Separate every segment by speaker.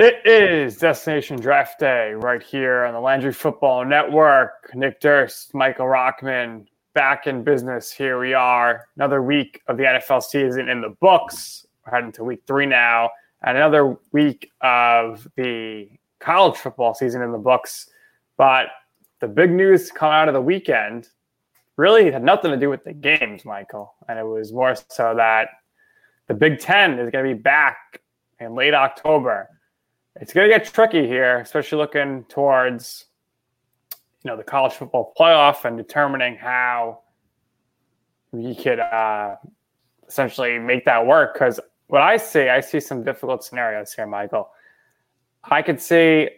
Speaker 1: It is Destination Draft Day right here on the Landry Football Network. Nick Durst, Michael Rockman, back in business. Here we are. Another week of the NFL season in the books. We're heading to week three now, and another week of the college football season in the books. But the big news come out of the weekend really had nothing to do with the games, Michael. And it was more so that the Big Ten is going to be back in late October it's going to get tricky here, especially looking towards you know the college football playoff and determining how we could uh, essentially make that work. Because what I see, I see some difficult scenarios here, Michael. I could see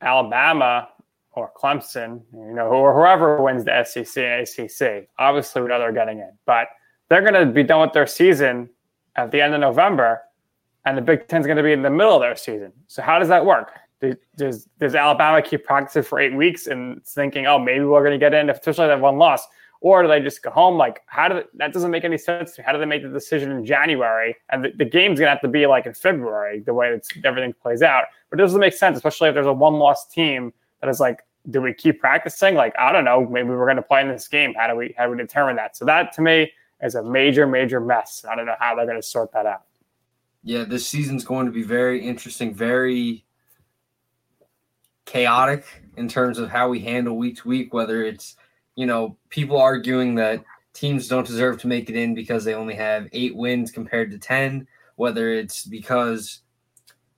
Speaker 1: Alabama or Clemson, you know, or whoever wins the SEC and ACC. Obviously, we know they're getting in, but they're going to be done with their season at the end of November and the Big Ten's going to be in the middle of their season. So how does that work? Does does Alabama keep practicing for eight weeks and thinking, oh, maybe we're going to get in, if especially that one loss, or do they just go home? Like, how do they, that doesn't make any sense? How do they make the decision in January and the, the game's going to have to be like in February, the way it's, everything plays out? But it doesn't make sense, especially if there's a one loss team that is like, do we keep practicing? Like, I don't know, maybe we're going to play in this game. How do we how do we determine that? So that to me is a major major mess. I don't know how they're going to sort that out
Speaker 2: yeah, this season's going to be very interesting, very chaotic in terms of how we handle week to week, whether it's, you know, people arguing that teams don't deserve to make it in because they only have eight wins compared to 10, whether it's because,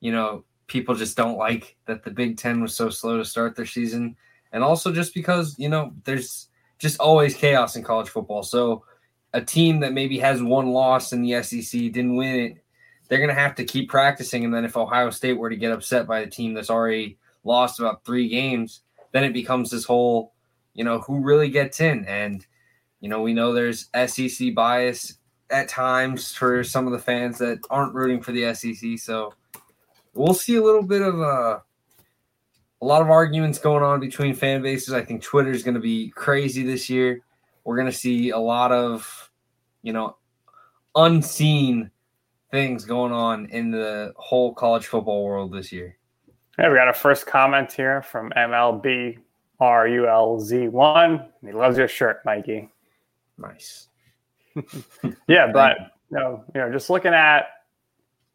Speaker 2: you know, people just don't like that the Big Ten was so slow to start their season. And also just because, you know, there's just always chaos in college football. So a team that maybe has one loss in the SEC didn't win it they're going to have to keep practicing. And then if Ohio State were to get upset by a team that's already lost about three games, then it becomes this whole, you know, who really gets in. And, you know, we know there's SEC bias at times for some of the fans that aren't rooting for the SEC. So we'll see a little bit of a, a lot of arguments going on between fan bases. I think Twitter is going to be crazy this year. We're going to see a lot of, you know, unseen things going on in the whole college football world this year.
Speaker 1: Yeah, we got a first comment here from MLB RULZ1. He loves your shirt, Mikey.
Speaker 2: Nice.
Speaker 1: yeah, but you know, you know, just looking at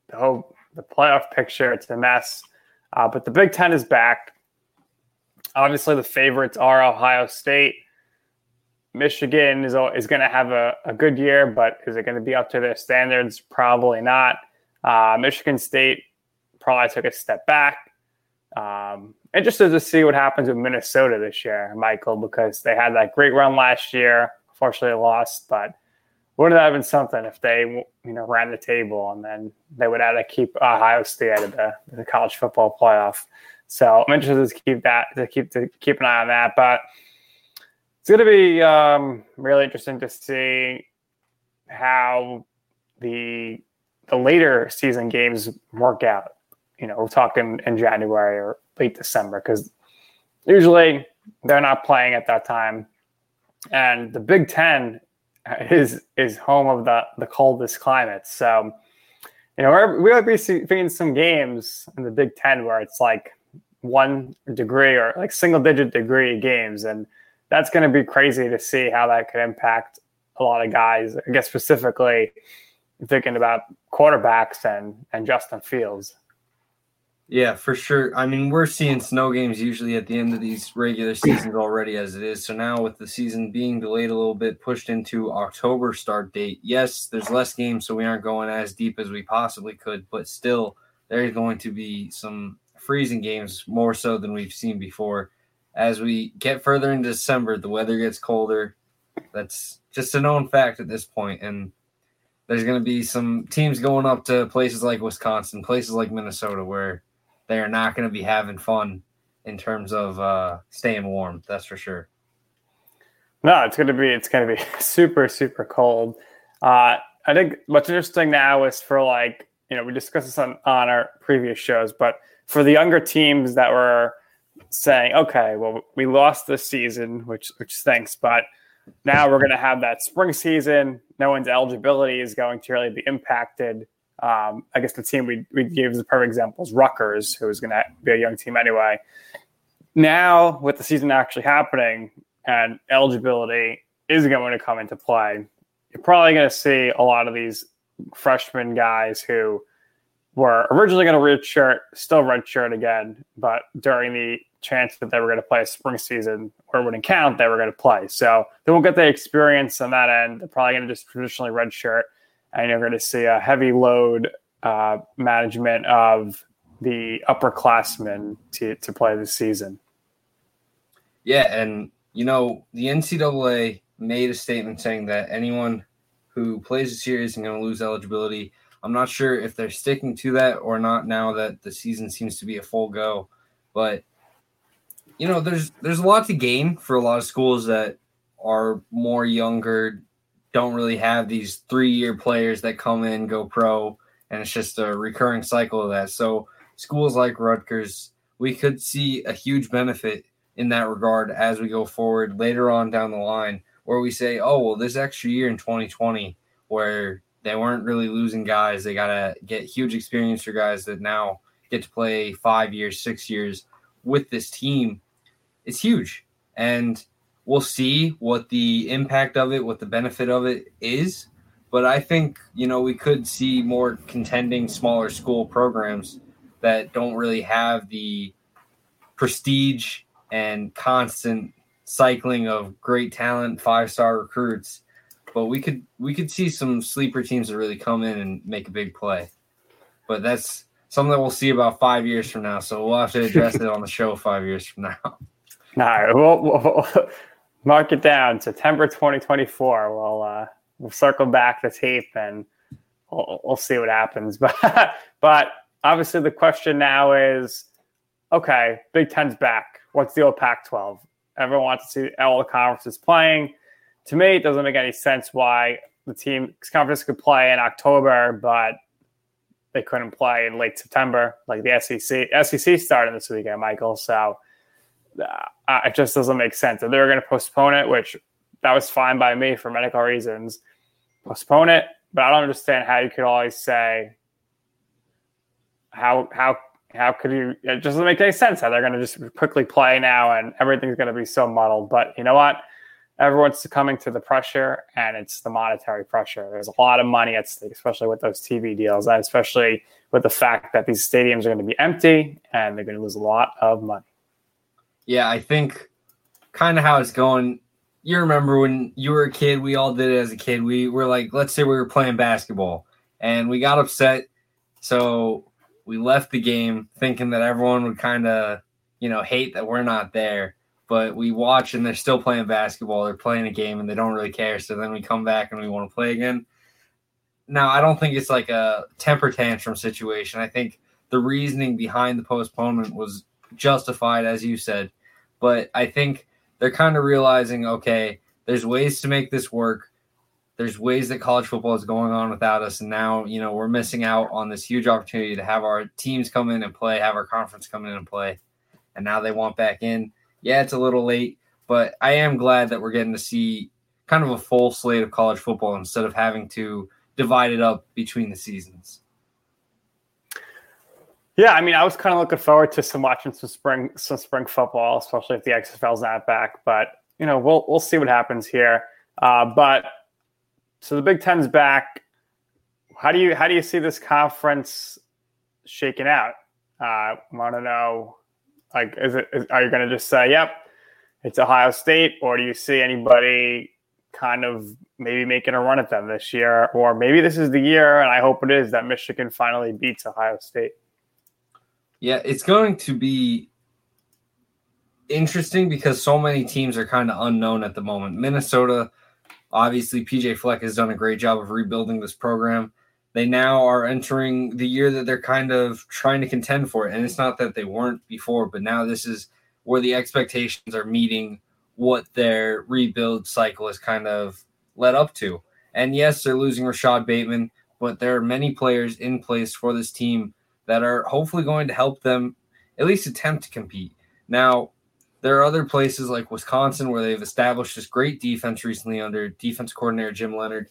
Speaker 1: the whole the playoff picture, it's a mess. Uh, but the Big Ten is back. Obviously, the favorites are Ohio State. Michigan is is going to have a, a good year, but is it going to be up to their standards? Probably not. Uh, Michigan State probably took a step back. Um, interested to see what happens with Minnesota this year, Michael, because they had that great run last year. Unfortunately, lost, but wouldn't that have been something if they, you know, ran the table and then they would have to keep Ohio State out of the, the college football playoff. So I'm interested to keep that to keep to keep an eye on that, but it's going to be um, really interesting to see how the the later season games work out. You know, we're talking in January or late December because usually they're not playing at that time. And the Big Ten is is home of the the coldest climate. So, you know, we're, we'll be seeing some games in the Big Ten where it's like one degree or like single digit degree games, and that's going to be crazy to see how that could impact a lot of guys. I guess specifically thinking about quarterbacks and and Justin Fields.
Speaker 2: Yeah, for sure. I mean, we're seeing snow games usually at the end of these regular seasons already as it is. So now with the season being delayed a little bit, pushed into October start date. Yes, there's less games, so we aren't going as deep as we possibly could, but still there's going to be some freezing games more so than we've seen before. As we get further into December, the weather gets colder. That's just a known fact at this point. And there's going to be some teams going up to places like Wisconsin, places like Minnesota, where they are not going to be having fun in terms of uh, staying warm. That's for sure.
Speaker 1: No, it's going to be it's going to be super super cold. Uh, I think what's interesting now is for like you know we discussed this on on our previous shows, but for the younger teams that were saying, okay, well we lost this season, which which stinks, but now we're going to have that spring season. No one's eligibility is going to really be impacted um, I guess the team we, we gave as a perfect example is Rutgers, who is going to be a young team anyway. Now, with the season actually happening and eligibility is going to come into play, you're probably going to see a lot of these freshman guys who were originally going to redshirt, still redshirt again, but during the chance that they were going to play a spring season or it wouldn't count, they were going to play. So they won't get the experience on that end. They're probably going to just traditionally redshirt and you're going to see a heavy load uh, management of the upperclassmen to, to play this season.
Speaker 2: Yeah, and you know the NCAA made a statement saying that anyone who plays a series is going to lose eligibility. I'm not sure if they're sticking to that or not now that the season seems to be a full go, but you know there's there's a lot to gain for a lot of schools that are more younger don't really have these three year players that come in, go pro, and it's just a recurring cycle of that. So schools like Rutgers, we could see a huge benefit in that regard as we go forward later on down the line, where we say, oh, well, this extra year in 2020 where they weren't really losing guys, they got to get huge experience for guys that now get to play five years, six years with this team. It's huge. And we'll see what the impact of it, what the benefit of it is. But I think, you know, we could see more contending smaller school programs that don't really have the prestige and constant cycling of great talent, five star recruits. But we could we could see some sleeper teams that really come in and make a big play. But that's something that we'll see about five years from now. So we'll have to address it on the show five years from now.
Speaker 1: No, we'll, we'll, mark it down. September 2024 we'll uh we'll circle back the tape and we'll, we'll see what happens. But but obviously the question now is okay big ten's back. What's the old pac 12 everyone wants to see all the conferences playing. To me it doesn't make any sense why the team conference could play in october but they couldn't play in late september like the sec sec started this weekend michael. So uh, it just doesn't make sense. If they were going to postpone it, which that was fine by me for medical reasons, postpone it. But I don't understand how you could always say how how how could you? It just doesn't make any sense how they're going to just quickly play now and everything's going to be so muddled. But you know what? Everyone's succumbing to the pressure, and it's the monetary pressure. There's a lot of money at stake, especially with those TV deals, and especially with the fact that these stadiums are going to be empty and they're going to lose a lot of money.
Speaker 2: Yeah, I think kind of how it's going. You remember when you were a kid, we all did it as a kid. We were like, let's say we were playing basketball and we got upset. So we left the game thinking that everyone would kind of, you know, hate that we're not there. But we watch and they're still playing basketball. They're playing a game and they don't really care. So then we come back and we want to play again. Now, I don't think it's like a temper tantrum situation. I think the reasoning behind the postponement was justified, as you said. But I think they're kind of realizing, okay, there's ways to make this work. There's ways that college football is going on without us. And now, you know, we're missing out on this huge opportunity to have our teams come in and play, have our conference come in and play. And now they want back in. Yeah, it's a little late, but I am glad that we're getting to see kind of a full slate of college football instead of having to divide it up between the seasons.
Speaker 1: Yeah, I mean, I was kind of looking forward to some watching some spring some spring football, especially if the XFL's not back. But you know, we'll we'll see what happens here. Uh, but so the Big Ten's back. How do you how do you see this conference shaking out? I uh, want to know, like, is it is, are you going to just say, "Yep, it's Ohio State," or do you see anybody kind of maybe making a run at them this year, or maybe this is the year, and I hope it is that Michigan finally beats Ohio State.
Speaker 2: Yeah, it's going to be interesting because so many teams are kind of unknown at the moment. Minnesota, obviously, PJ Fleck has done a great job of rebuilding this program. They now are entering the year that they're kind of trying to contend for it. And it's not that they weren't before, but now this is where the expectations are meeting what their rebuild cycle has kind of led up to. And yes, they're losing Rashod Bateman, but there are many players in place for this team that are hopefully going to help them at least attempt to compete. Now, there are other places like Wisconsin where they've established this great defense recently under defense coordinator Jim Leonhard.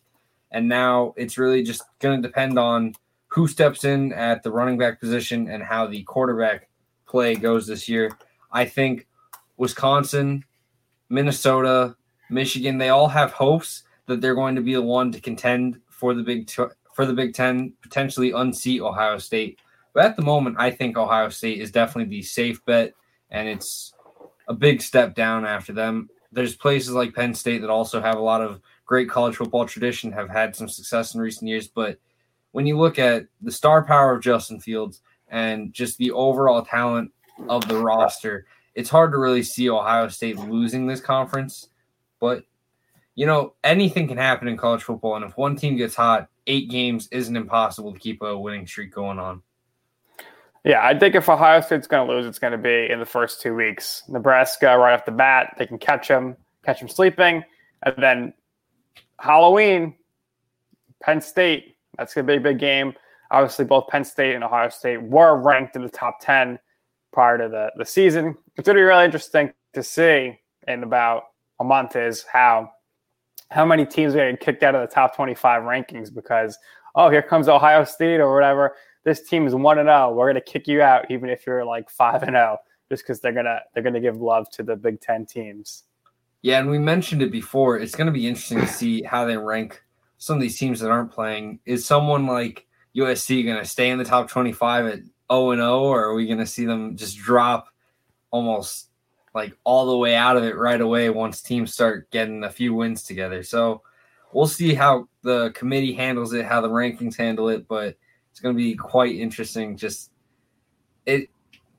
Speaker 2: And now it's really just going to depend on who steps in at the running back position and how the quarterback play goes this year. I think Wisconsin, Minnesota, Michigan, they all have hopes that they're going to be the one to contend for the Big for the Big Ten, potentially unseat Ohio State. But at the moment, I think Ohio State is definitely the safe bet, and it's a big step down after them. There's places like Penn State that also have a lot of great college football tradition, have had some success in recent years. But when you look at the star power of Justin Fields and just the overall talent of the roster, it's hard to really see Ohio State losing this conference. But you know, anything can happen in college football, and if one team gets hot, eight games isn't impossible to keep a winning streak going on.
Speaker 1: Yeah, I think if Ohio State's going to lose, it's going to be in the first two weeks. Nebraska, right off the bat, they can catch them, catch them sleeping, and then Halloween, Penn State. That's going to be a big game. Obviously, both Penn State and Ohio State were ranked in the top ten prior to the the season. It's going to be really interesting to see in about a month is how how many teams are getting kicked out of the top twenty five rankings because oh here comes Ohio State or whatever this team is one and zero. Oh. We're gonna kick you out, even if you're like five and zero, oh, just because they're gonna they're gonna give love to the Big Ten teams.
Speaker 2: Yeah, and we mentioned it before. It's gonna be interesting to see how they rank some of these teams that aren't playing. Is someone like USC gonna stay in the top twenty five at zero and zero, or are we gonna see them just drop almost like all the way out of it right away once teams start getting a few wins together? So we'll see how the committee handles it, how the rankings handle it, but it's going to be quite interesting. Just it,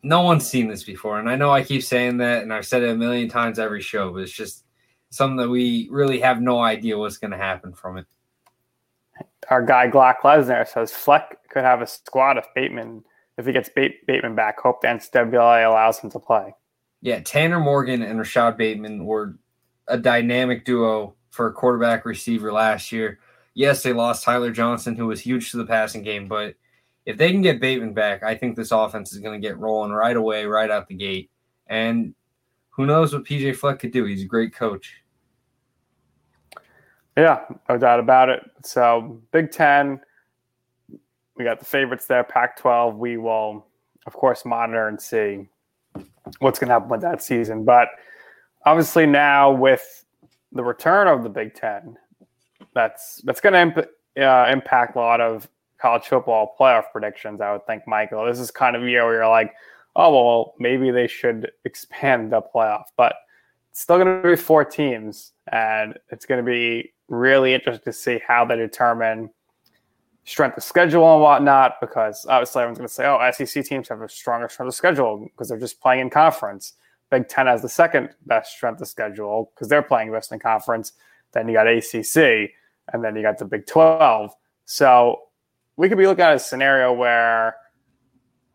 Speaker 2: no one's seen this before, and I know I keep saying that, and I've said it a million times every show, but it's just something that we really have no idea what's going to happen from it.
Speaker 1: Our guy Glock Lesnar says Fleck could have a squad if Bateman, if he gets Bateman back. Hope the NCAA allows him to play.
Speaker 2: Yeah, Tanner Morgan and Rashod Bateman were a dynamic duo for a quarterback receiver last year yes, they lost Tyler Johnson, who was huge to the passing game, but if they can get Bateman back, I think this offense is going to get rolling right away, right out the gate. And who knows what PJ Fleck could do? He's a great coach.
Speaker 1: Yeah, no doubt about it. So, Big Ten, we got the favorites there. Pac 12, we will, of course, monitor and see what's going to happen with that season. But obviously, now with the return of the Big Ten, that's that's going to imp- uh, impact a lot of college football playoff predictions. I would think, Michael. This is kind of year where you're like, oh well, maybe they should expand the playoff, but it's still going to be four teams, and it's going to be really interesting to see how they determine strength of schedule and whatnot. Because obviously, everyone's going to say, oh, SEC teams have a stronger strength of schedule because they're just playing in conference. Big Ten has the second best strength of schedule because they're playing best in conference. Then you got ACC and then you got the Big 12. So we could be looking at a scenario where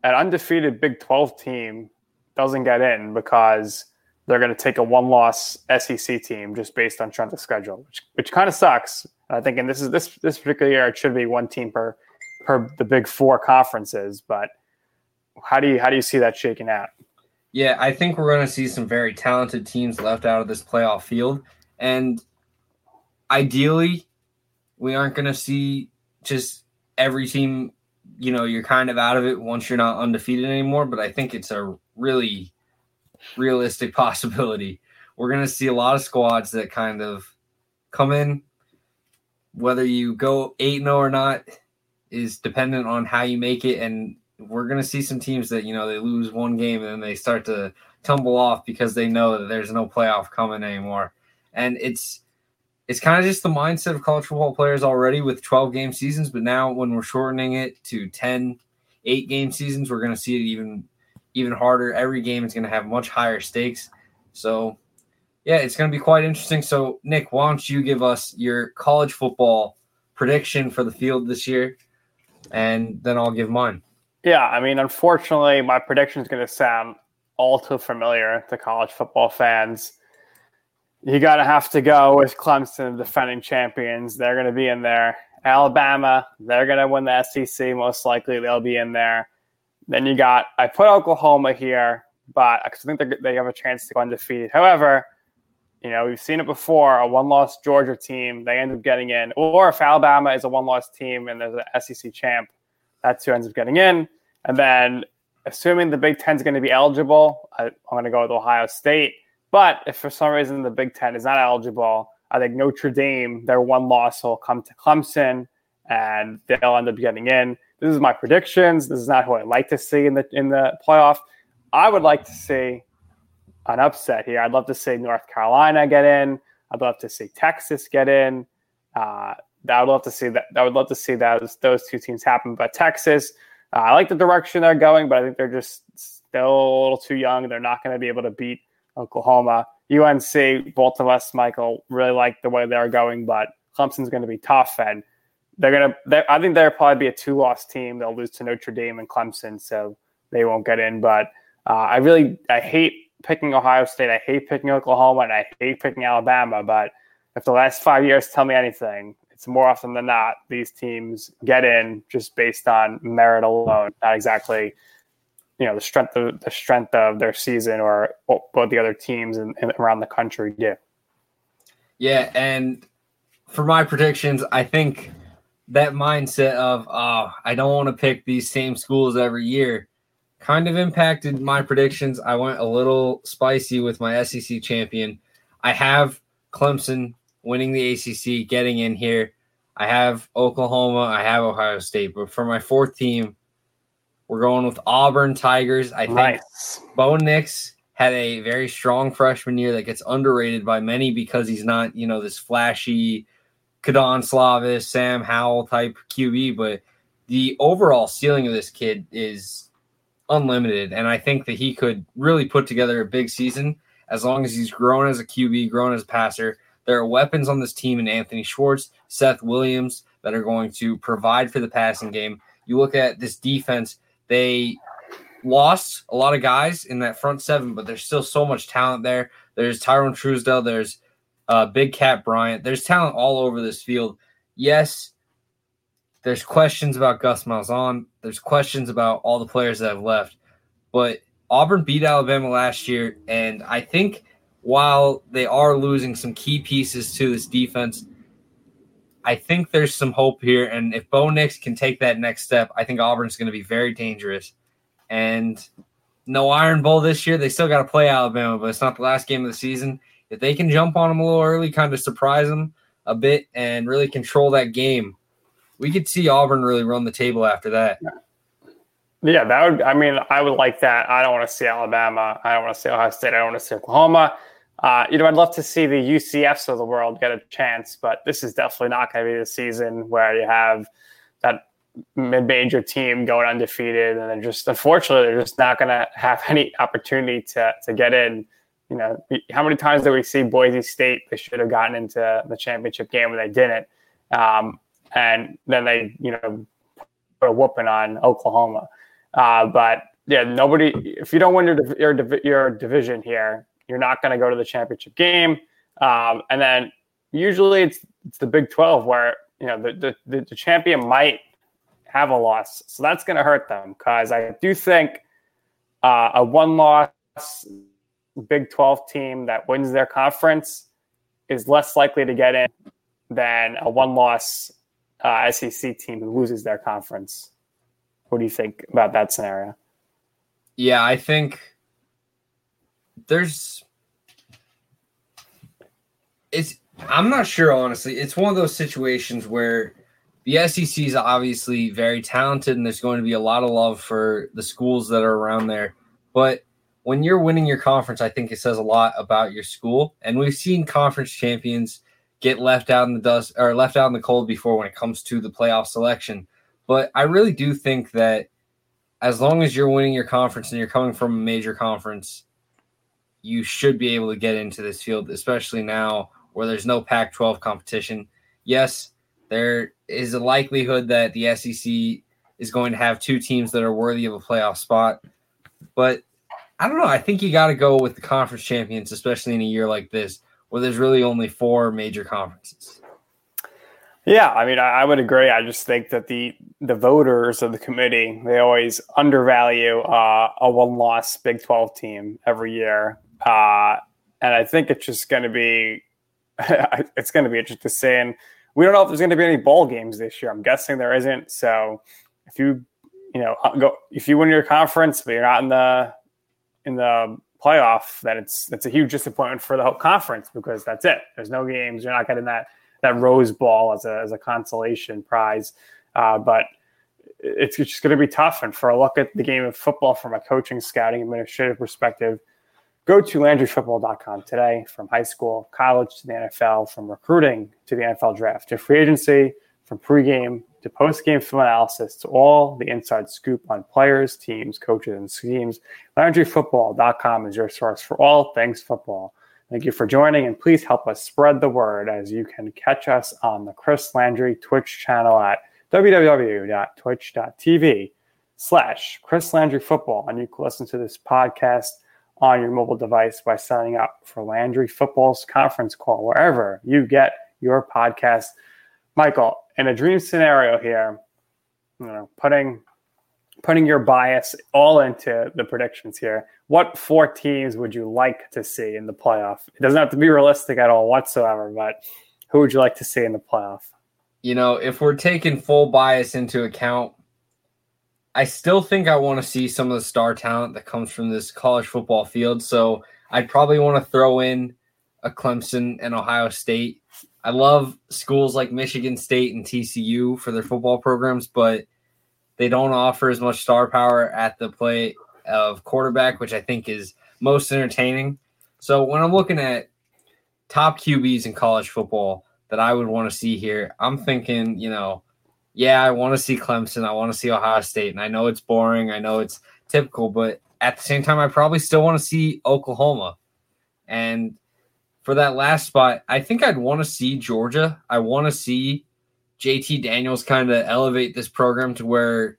Speaker 1: an undefeated Big 12 team doesn't get in because they're going to take a one-loss SEC team just based on strength of schedule, which which kind of sucks. I think, and this is this this particular year, it should be one team per per the Big Four conferences. But how do you how do you see that shaking out?
Speaker 2: Yeah, I think we're going to see some very talented teams left out of this playoff field. And ideally, we aren't going to see just every team, you know, you're kind of out of it once you're not undefeated anymore. But I think it's a really realistic possibility. We're going to see a lot of squads that kind of come in. Whether you go 8 0 or not is dependent on how you make it. And we're going to see some teams that, you know, they lose one game and then they start to tumble off because they know that there's no playoff coming anymore. And it's, it's kind of just the mindset of college football players already with 12 game seasons, but now when we're shortening it to 10, eight game seasons, we're going to see it even even harder. Every game is going to have much higher stakes. So, yeah, it's going to be quite interesting. So, Nick, why don't you give us your college football prediction for the field this year, and then I'll give mine.
Speaker 1: Yeah, I mean, unfortunately, my prediction is going to sound all too familiar to college football fans. You got to have to go with Clemson, defending champions. They're going to be in there. Alabama, they're going to win the SEC. Most likely, they'll be in there. Then you got, I put Oklahoma here, but I think they have a chance to go undefeated. However, you know, we've seen it before a one loss Georgia team, they end up getting in. Or if Alabama is a one loss team and there's an SEC champ, that's who ends up getting in. And then, assuming the Big Ten is going to be eligible, I, I'm going to go with Ohio State. But if for some reason the Big Ten is not eligible, I think Notre Dame, their one loss will come to Clemson and they'll end up getting in. This is my predictions. This is not who I like to see in the in the playoff. I would like to see an upset here. I'd love to see North Carolina get in. I'd love to see Texas get in. Uh, I would love to see that. I would love to see those those two teams happen. But Texas, uh, I like the direction they're going, but I think they're just still a little too young. They're not going to be able to beat Oklahoma. UNC, both of us, Michael, really like the way they're going, but Clemson's going to be tough. And they're gonna. They're, I think they'll probably be a two-loss team. They'll lose to Notre Dame and Clemson, so they won't get in. But uh, I really, I hate picking Ohio State. I hate picking Oklahoma, and I hate picking Alabama. But if the last five years tell me anything, it's more often than not these teams get in just based on merit alone, not exactly you know the strength of the strength of their season or what the other teams in, in, around the country do.
Speaker 2: Yeah, and for my predictions, I think that mindset of oh, I don't want to pick these same schools every year kind of impacted my predictions. I went a little spicy with my SEC champion. I have Clemson winning the ACC, getting in here. I have Oklahoma, I have Ohio State, but for my fourth team, we're going with Auburn Tigers. I think nice. Bo Nix had a very strong freshman year that gets underrated by many because he's not, you know, this flashy Kedon Slovis, Sam Howell type QB, but the overall ceiling of this kid is unlimited. And I think that he could really put together a big season as long as he's grown as a QB, grown as a passer. There are weapons on this team in Anthony Schwartz, Seth Williams that are going to provide for the passing game. You look at this defense, they lost a lot of guys in that front seven, but there's still so much talent there. There's Tyrone Truesdell, there's uh, Big Kat Bryant. There's talent all over this field. Yes, there's questions about Gus Malzahn. There's questions about all the players that have left. But Auburn beat Alabama last year, and I think while they are losing some key pieces to this defense, I think there's some hope here. And if Bo Nix can take that next step, I think Auburn's going to be very dangerous. And no Iron Bowl this year. They still got to play Alabama, but it's not the last game of the season if they can jump on them a little early, kind of surprise them a bit, and really control that game, we could see Auburn really run the table after that.
Speaker 1: Yeah, that would. I mean, I would like that. I don't want to see Alabama. I don't want to see Ohio State. I don't want to see Oklahoma. Uh, you know, I'd love to see the UCFs of the world get a chance, but this is definitely not going to be the season where you have that mid-major team going undefeated, and then just unfortunately, they're just not going to have any opportunity to to get in you know, how many times did we see Boise State? They should have gotten into the championship game and they didn't. Um, and then they, you know, put a whooping on Oklahoma. Uh, but yeah, nobody. If you don't win your your, your division here, you're not going to go to the championship game. Um, and then usually it's it's the Big Twelve where you know the the, the champion might have a loss, so that's going to hurt them because I do think uh, a one loss Big 12 team that wins their conference is less likely to get in than a one loss uh, SEC team who loses their conference. What do you think about that scenario?
Speaker 2: Yeah, I think there's it's I'm not sure honestly. It's one of those situations where the SEC is obviously very talented and there's going to be a lot of love for the schools that are around there. But when you're winning your conference, I think it says a lot about your school. And we've seen conference champions get left out in the dust or left out in the cold before when it comes to the playoff selection. But I really do think that as long as you're winning your conference and you're coming from a major conference, you should be able to get into this field, especially now where there's no Pac 12 competition. Yes, there is a likelihood that the SEC is going to have two teams that are worthy of a playoff spot. But I don't know. I think you got to go with the conference champions, especially in a year like this where there's really only four major conferences.
Speaker 1: Yeah, I mean, I, would agree. I just think that the the voters of the committee they always undervalue uh, a one loss Big Twelve team every year, uh, and I think it's just going to be it's going to be interesting to see. And we don't know if there's going to be any bowl games this year. I'm guessing there isn't. So if you you know uh, go if you win your conference but you're not in the in the playoff, then it's that's a huge disappointment for the whole conference because that's it. There's no games. You're not getting that that Rose Bowl as a as a consolation prize. Uh, but it's just going to be tough. And for a look at the game of football from a coaching, scouting, administrative perspective, go to LandryFootball.com today. From high school, college to the NFL, from recruiting to the NFL draft to free agency, from pregame to post-game film analysis to all the inside scoop on players, teams, coaches, and schemes. LandryFootball.com is your source for all things football. Thank you for joining, and please help us spread the word as you can catch us on the Chris Landry Twitch channel at www.twitch.tv slash Chris Landry Football. And you can listen to this podcast on your mobile device by signing up for Landry Football's conference call, wherever you get your podcast. Michael, in a dream scenario here, you know, putting putting your bias all into the predictions here, what four teams would you like to see in the playoff? It doesn't have to be realistic at all whatsoever, but who would you like to see in the playoff?
Speaker 2: You know, if we're taking full bias into account, I still think I want to see some of the star talent that comes from this college football field. So I'd probably want to throw in a Clemson and Ohio State. I love schools like Michigan State and TCU for their football programs, but they don't offer as much star power at the play of quarterback, which I think is most entertaining. So when I'm looking at top QBs in college football that I would want to see here, I'm thinking, you know, yeah, I want to see Clemson. I want to see Ohio State. And I know it's boring. I know it's typical, but at the same time, I probably still want to see Oklahoma. And for that last spot, I think I'd want to see Georgia. I want to see JT Daniels kind of elevate this program to where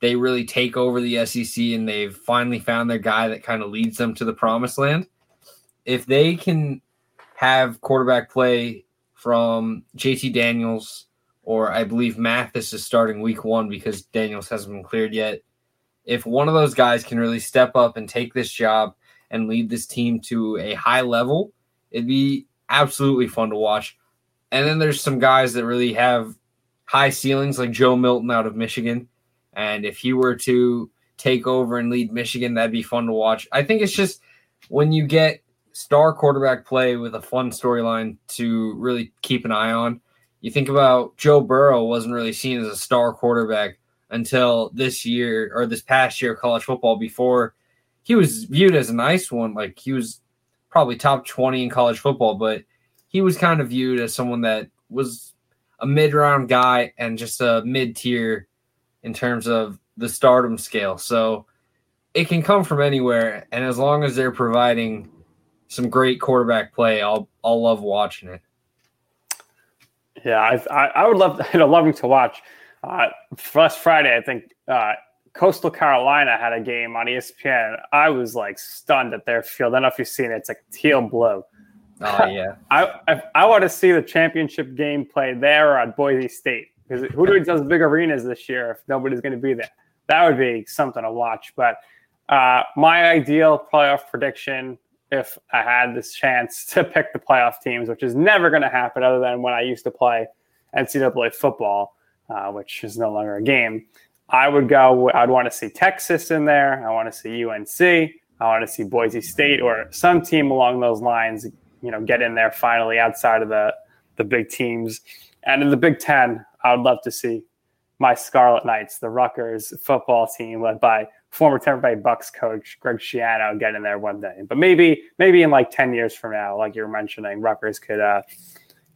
Speaker 2: they really take over the SEC and they've finally found their guy that kind of leads them to the promised land. If they can have quarterback play from JT Daniels, or I believe Mathis is starting week one because Daniels hasn't been cleared yet. If one of those guys can really step up and take this job and lead this team to a high level, it'd be absolutely fun to watch. And then there's some guys that really have high ceilings, like Joe Milton out of Michigan. And if he were to take over and lead Michigan, that'd be fun to watch. I think it's just when you get star quarterback play with a fun storyline to really keep an eye on. You think about Joe Burrow wasn't really seen as a star quarterback until this year or this past year of college football before he was viewed as a nice one. Like he was probably top 20 in college football, but he was kind of viewed as someone that was a mid round guy and just a mid tier in terms of the stardom scale. So it can come from anywhere, and as long as they're providing some great quarterback play, I'll I'll love watching it.
Speaker 1: Yeah, I I, I would love you know loving to watch. Uh, last Friday, I think uh, Coastal Carolina had a game on ESPN. I was like stunned at their field. I don't know if you've seen it. It's like teal blue.
Speaker 2: Oh yeah.
Speaker 1: I I, I want to see the championship game play there or at Boise State because who does big arenas this year if nobody's going to be there? That would be something to watch. But Uh, my ideal playoff prediction, if I had this chance to pick the playoff teams, which is never going to happen other than when I used to play NCAA football, uh, which is no longer a game, I would go, I'd want to see Texas in there. I want to see UNC. I want to see Boise State or some team along those lines, you know, get in there finally outside of the, the big teams. And in the Big Ten, I would love to see my Scarlet Knights, the Rutgers football team led by former Tampa Bay Bucks coach Greg Schiano get in there one day. But maybe maybe in like 10 years from now, like you were mentioning, Rutgers could uh,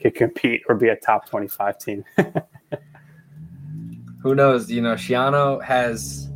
Speaker 1: could compete or be a top 25 team.
Speaker 2: Who knows? You know, Schiano has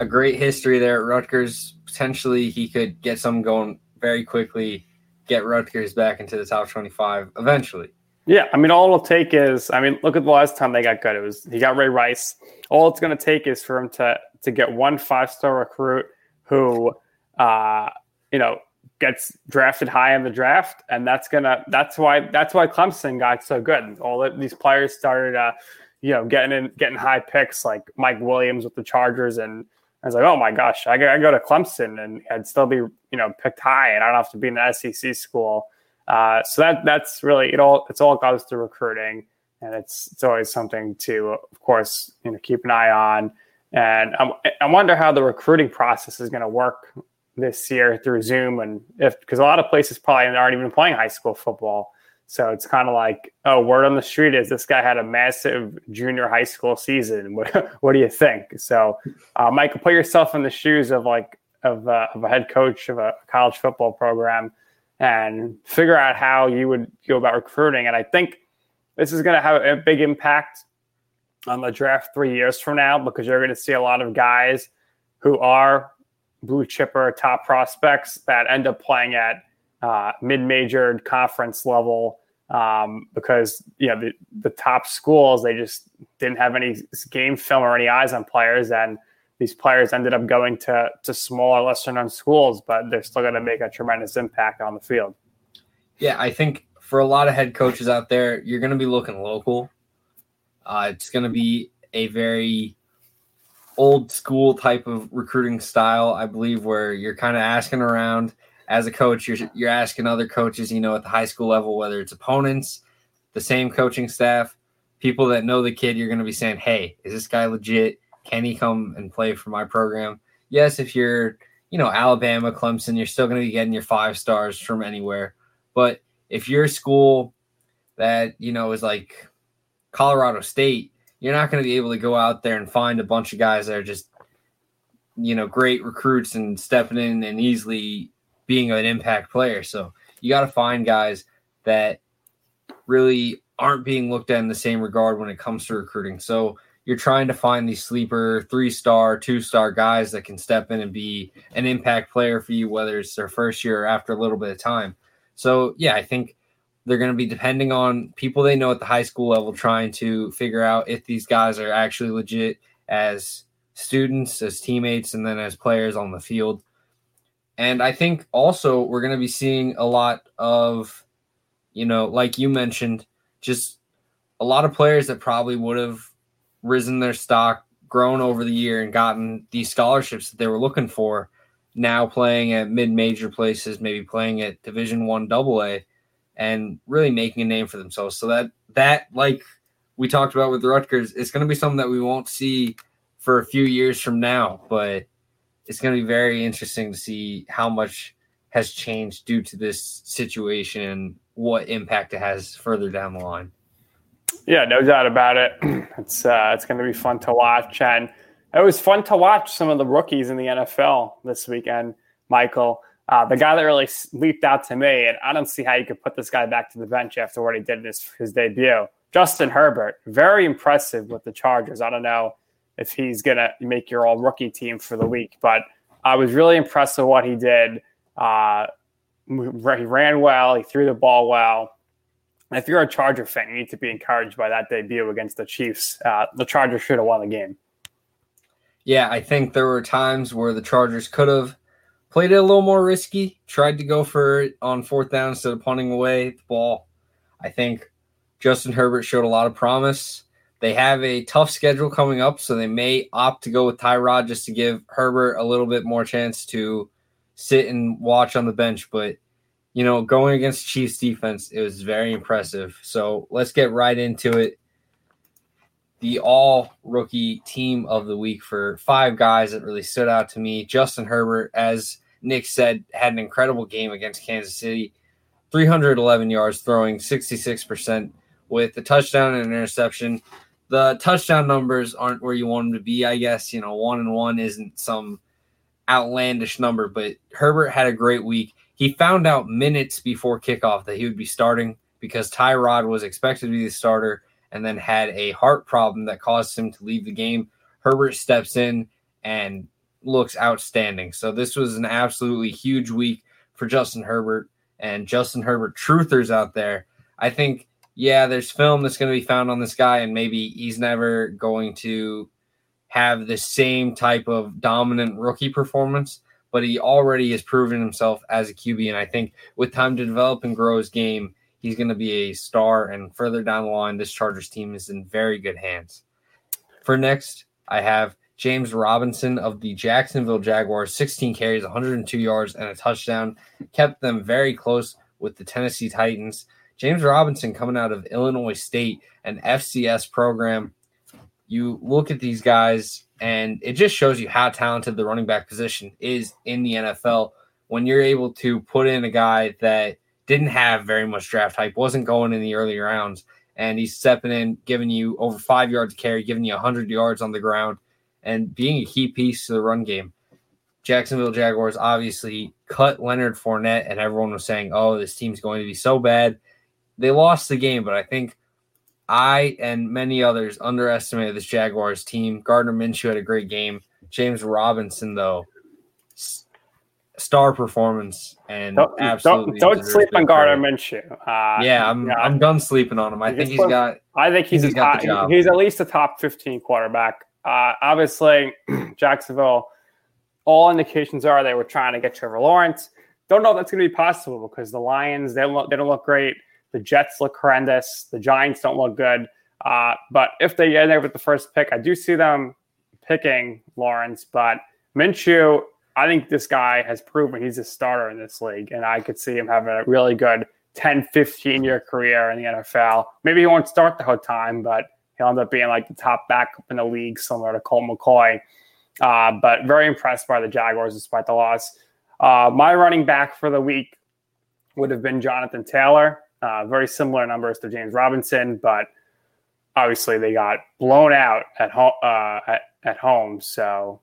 Speaker 2: a great history there at Rutgers. Potentially, he could get some going very quickly, get Rutgers back into the top 25 eventually.
Speaker 1: Yeah, I mean, all it'll take is, I mean, look at the last time they got good. It was he got Ray Rice. All it's going to take is for him to to get one five star recruit who, uh, you know, gets drafted high in the draft, and that's gonna that's why that's why Clemson got so good. All these players started, uh, you know, getting in getting high picks like Mike Williams with the Chargers, and I was like, oh my gosh, I, I go to Clemson and I'd still be you know picked high, and I don't have to be in an SEC school. Uh, so that that's really it. All it's all goes to recruiting, and it's it's always something to, of course, you know, keep an eye on. And I'm, I wonder how the recruiting process is going to work this year through Zoom, and if because a lot of places probably aren't even playing high school football. So it's kind of like, oh, word on the street is this guy had a massive junior high school season. What, what do you think? So, uh, Michael, put yourself in the shoes of like of, uh, of a head coach of a college football program and figure out how you would go about recruiting. And I think this is going to have a big impact on the draft three years from now because you're going to see a lot of guys who are blue chipper top prospects that end up playing at uh, mid-major conference level um, because you know the, the top schools they just didn't have any game film or any eyes on players and these players ended up going to to smaller, lesser known schools, but they're still going to make a tremendous impact on the field.
Speaker 2: Yeah, I think for a lot of head coaches out there, you're going to be looking local. Uh, it's going to be a very old school type of recruiting style, I believe, where you're kind of asking around as a coach. You're you're asking other coaches, you know, at the high school level, whether it's opponents, the same coaching staff, people that know the kid. You're going to be saying, "Hey, is this guy legit? Can he come and play for my program? Yes, if you're, you know, Alabama, Clemson, you're still going to be getting your five stars from anywhere. But if you're a school that, you know, is like Colorado State, you're not going to be able to go out there and find a bunch of guys that are just, you know, great recruits and stepping in and easily being an impact player. So you got to find guys that really aren't being looked at in the same regard when it comes to recruiting. So you're trying to find these sleeper three star, two star guys that can step in and be an impact player for you, whether it's their first year or after a little bit of time. So, yeah, I think they're going to be depending on people they know at the high school level, trying to figure out if these guys are actually legit as students, as teammates, and then as players on the field. And I think also we're going to be seeing a lot of, you know, like you mentioned, just a lot of players that probably would have risen their stock, grown over the year, and gotten these scholarships that they were looking for. Now playing at mid-major places, maybe playing at Division One Double A, and really making a name for themselves. So that that like we talked about with the Rutgers, it's going to be something that we won't see for a few years from now, but it's going to be very interesting to see how much has changed due to this situation, and what impact it has further down the line.
Speaker 1: Yeah, no doubt about it. It's uh, it's going to be fun to watch, and it was fun to watch some of the rookies in the NFL this weekend. Michael, uh, the guy that really leaped out to me, and I don't see how you could put this guy back to the bench after what he did in his, his debut. Justin Herbert, very impressive with the Chargers. I don't know if he's going to make your all rookie team for the week, but I was really impressed with what he did. Uh, he ran well, he threw the ball well if you're a Charger fan, you need to be encouraged by that debut against the Chiefs. Uh, the Chargers should have won the game.
Speaker 2: Yeah, I think there were times where the Chargers could have played it a little more risky, tried to go for it on fourth down instead of punting away the ball. I think Justin Herbert showed a lot of promise. They have a tough schedule coming up, so they may opt to go with Tyrod just to give Herbert a little bit more chance to sit and watch on the bench. But you know, going against Chiefs defense, it was very impressive. So let's get right into it. The all rookie team of the week for five guys that really stood out to me. Justin Herbert, as Nick said, had an incredible game against Kansas City 311 yards, throwing 66% with the touchdown and an interception. The touchdown numbers aren't where you want them to be, I guess. You know, one and one isn't some outlandish number, but Herbert had a great week. He found out minutes before kickoff that he would be starting because Tyrod was expected to be the starter and then had a heart problem that caused him to leave the game. Herbert steps in and looks outstanding. So this was an absolutely huge week for Justin Herbert and Justin Herbert truthers out there. I think yeah, there's film that's going to be found on this guy and maybe he's never going to have the same type of dominant rookie performance, but he already has proven himself as a QB. And I think with time to develop and grow his game, he's going to be a star. And further down the line, this Chargers team is in very good hands. For next, I have James Robinson of the Jacksonville Jaguars, 16 carries, 102 yards, and a touchdown, kept them very close with the Tennessee Titans. James Robinson coming out of Illinois State, an FCS program you look at these guys and it just shows you how talented the running back position is in the NFL when you're able to put in a guy that didn't have very much draft hype, wasn't going in the early rounds, and he's stepping in, giving you over five yards carry, giving you 100 yards on the ground, and being a key piece to the run game. Jacksonville Jaguars obviously cut Leonard Fournette, and everyone was saying, oh, this team's going to be so bad. They lost the game, but I think I and many others underestimated this Jaguars team. Gardner Minshew had a great game. James Robinson, though, star performance and
Speaker 1: don't,
Speaker 2: absolutely
Speaker 1: don't, don't sleep on Gardner Minshew.
Speaker 2: Uh, yeah, I'm yeah. I'm done sleeping on him. I think he's got.
Speaker 1: I think he's, he's, top, he's at least a top 15 quarterback. Uh, obviously, Jacksonville. All indications are they were trying to get Trevor Lawrence. Don't know if that's going to be possible because the Lions they look, they don't look great. The Jets look horrendous. The Giants don't look good. Uh, but if they get there with the first pick, I do see them picking Lawrence. But Minshew, I think this guy has proven he's a starter in this league. And I could see him having a really good 10, 15 year career in the NFL. Maybe he won't start the whole time, but he'll end up being like the top backup in the league, similar to Colt McCoy. Uh, but very impressed by the Jaguars despite the loss. Uh, my running back for the week would have been Jonathan Taylor. Uh, very similar numbers to James Robinson, but obviously they got blown out at home. Uh, at, at home, so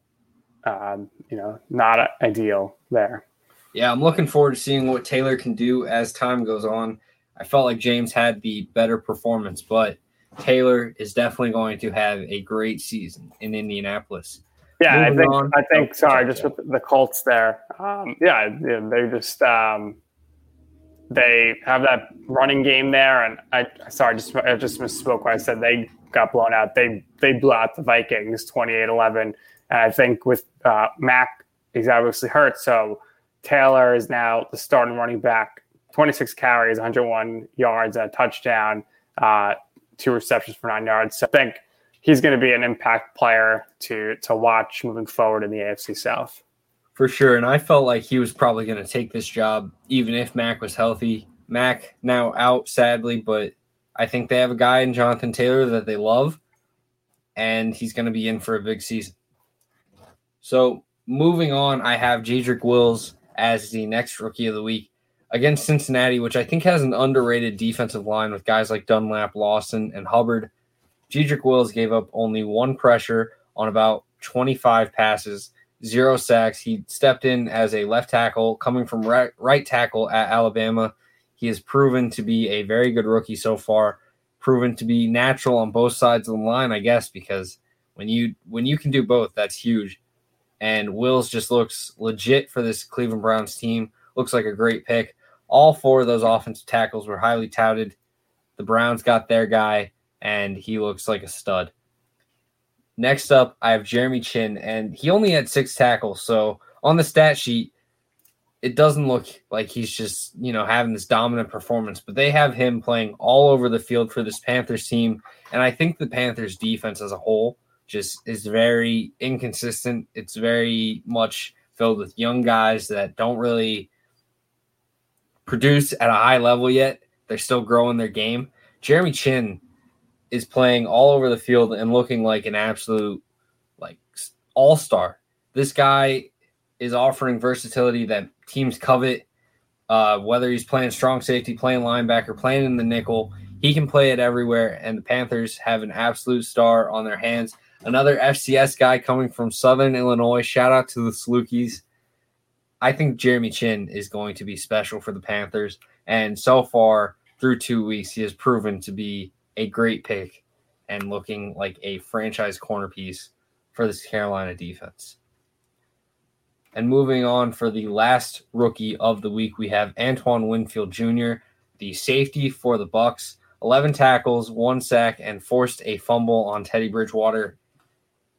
Speaker 1: um, you know, not ideal there.
Speaker 2: Yeah, I'm looking forward to seeing what Taylor can do as time goes on. I felt like James had the better performance, but Taylor is definitely going to have a great season in Indianapolis.
Speaker 1: Yeah, Moving I think on, I think oh, sorry, just with the Colts there. Um, yeah, they just um, they have that running game there, and I sorry, just I just misspoke when I said they got blown out. They they blew out the Vikings 28-11. and I think with uh, Mack, he's obviously hurt, so Taylor is now the starting running back. 26 carries, 101 yards, and a touchdown, uh, two receptions for nine yards. So I think he's going to be an impact player to to watch moving forward in the AFC South
Speaker 2: for sure. And I felt like he was probably going to take this job even if Mack was healthy. Mack now out, sadly, but I think they have a guy in Jonathan Taylor that they love, and he's going to be in for a big season. So moving on, I have Jedrick Wills as the next rookie of the week against Cincinnati, which I think has an underrated defensive line with guys like Dunlap, Lawson, and Hubbard. Jedrick Wills gave up only one pressure on about 25 passes zero sacks. He stepped in as a left tackle, coming from right, right tackle at Alabama. He has proven to be a very good rookie so far, proven to be natural on both sides of the line, I guess, because when you when you can do both, that's huge. And Wills just looks legit for this Cleveland Browns team. Looks like a great pick. All four of those offensive tackles were highly touted. The Browns got their guy, and he looks like a stud. Next up, I have Jeremy Chinn, and he only had six tackles. So on the stat sheet, it doesn't look like he's just, you know, having this dominant performance, but they have him playing all over the field for this Panthers team. And I think the Panthers defense as a whole just is very inconsistent. It's very much filled with young guys that don't really produce at a high level yet. They're still growing their game. Jeremy Chinn is playing all over the field and looking like an absolute like all-star. This guy is offering versatility that teams covet. Uh, whether he's playing strong safety, playing linebacker, playing in the nickel, he can play it everywhere. And the Panthers have an absolute star on their hands. Another FCS guy coming from Southern Illinois. Shout out to the Salukis. I think Jeremy Chinn is going to be special for the Panthers. And so far, through two weeks, he has proven to be a great pick and looking like a franchise corner piece for this Carolina defense. And moving on for the last rookie of the week, we have Antoine Winfield Jr., the safety for the Bucks. 11 tackles, one sack, and forced a fumble on Teddy Bridgewater.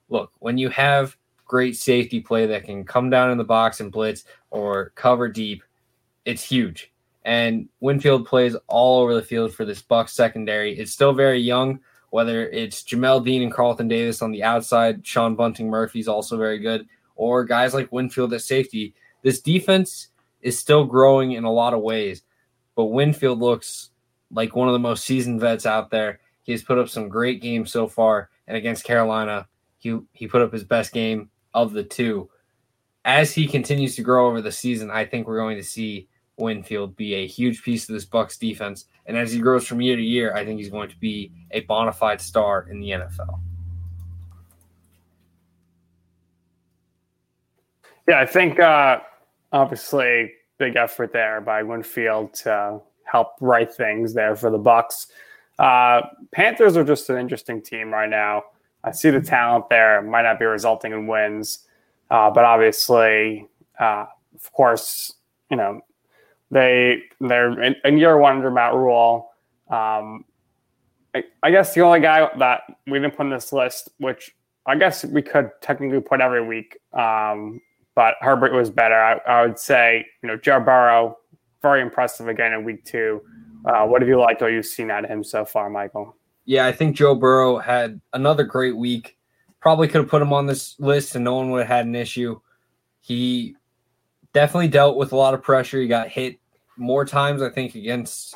Speaker 2: Look, when you have great safety play that can come down in the box and blitz or cover deep, it's huge. And Winfield plays all over the field for this Bucks secondary. It's still very young, whether it's Jamel Dean and Carlton Davis on the outside, Sean Bunting Murphy's also very good or guys like Winfield at safety. This defense is still growing in a lot of ways, but Winfield looks like one of the most seasoned vets out there. He has put up some great games so far, and against Carolina, he he put up his best game of the two. As he continues to grow over the season, I think we're going to see Winfield be a huge piece of this Bucks defense. And as he grows from year to year, I think he's going to be a bona fide star in the NFL.
Speaker 1: Yeah, I think uh, obviously big effort there by Winfield to help right things there for the Bucks. Uh, Panthers are just an interesting team right now. I see the talent there. Might not be resulting in wins, uh, but obviously, uh, of course, you know they they're in, in year one under Matt Rhule. Um, I, I guess the only guy that we didn't put in this list, which I guess we could technically put every week, um, but Herbert was better. I, I, would say, you know, Joe Burrow, very impressive again in week two. Uh, what have you liked or you've seen out of him so far, Michael?
Speaker 2: Yeah, I think Joe Burrow had another great week. Probably could have put him on this list and no one would have had an issue. He definitely dealt with a lot of pressure. He got hit more times, I think, against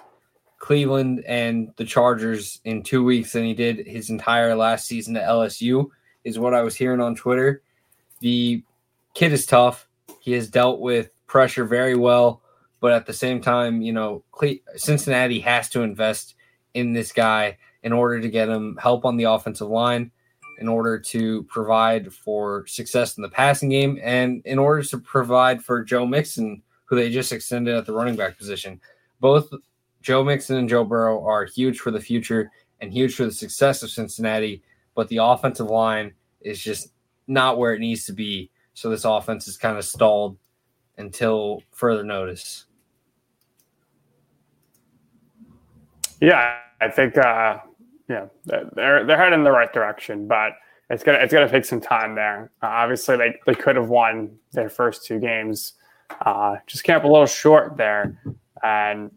Speaker 2: Cleveland and the Chargers in two weeks than he did his entire last season at LSU, is what I was hearing on Twitter. The kid is tough. He has dealt with pressure very well, but at the same time, you know, Cincinnati has to invest in this guy in order to get him help on the offensive line, in order to provide for success in the passing game, and in order to provide for Joe Mixon, who they just extended at the running back position. Both Joe Mixon and Joe Burrow are huge for the future and huge for the success of Cincinnati, but the offensive line is just not where it needs to be so this offense is kind of stalled until further notice.
Speaker 1: Yeah, I think uh, yeah they're they're heading in the right direction, but it's gonna it's gonna take some time there. Uh, obviously, they they could have won their first two games, uh, just came up a little short there, and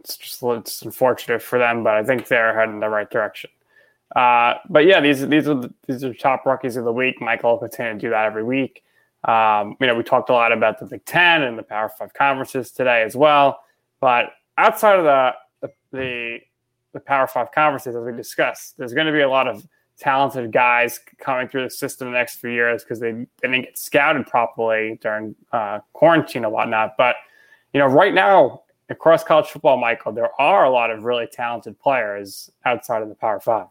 Speaker 1: it's just it's unfortunate for them. But I think they're heading in the right direction. Uh, but yeah, these these are the, these are top rookies of the week. Michael will continue to do that every week. Um, you know, we talked a lot about the Big Ten and the Power Five conferences today as well. But outside of the the, the, the Power Five conferences, as we discussed, there's going to be a lot of talented guys coming through the system the next few years because they, they didn't get scouted properly during uh, quarantine and whatnot. But you know, right now across college football, Michael, there are a lot of really talented players outside of the Power Five.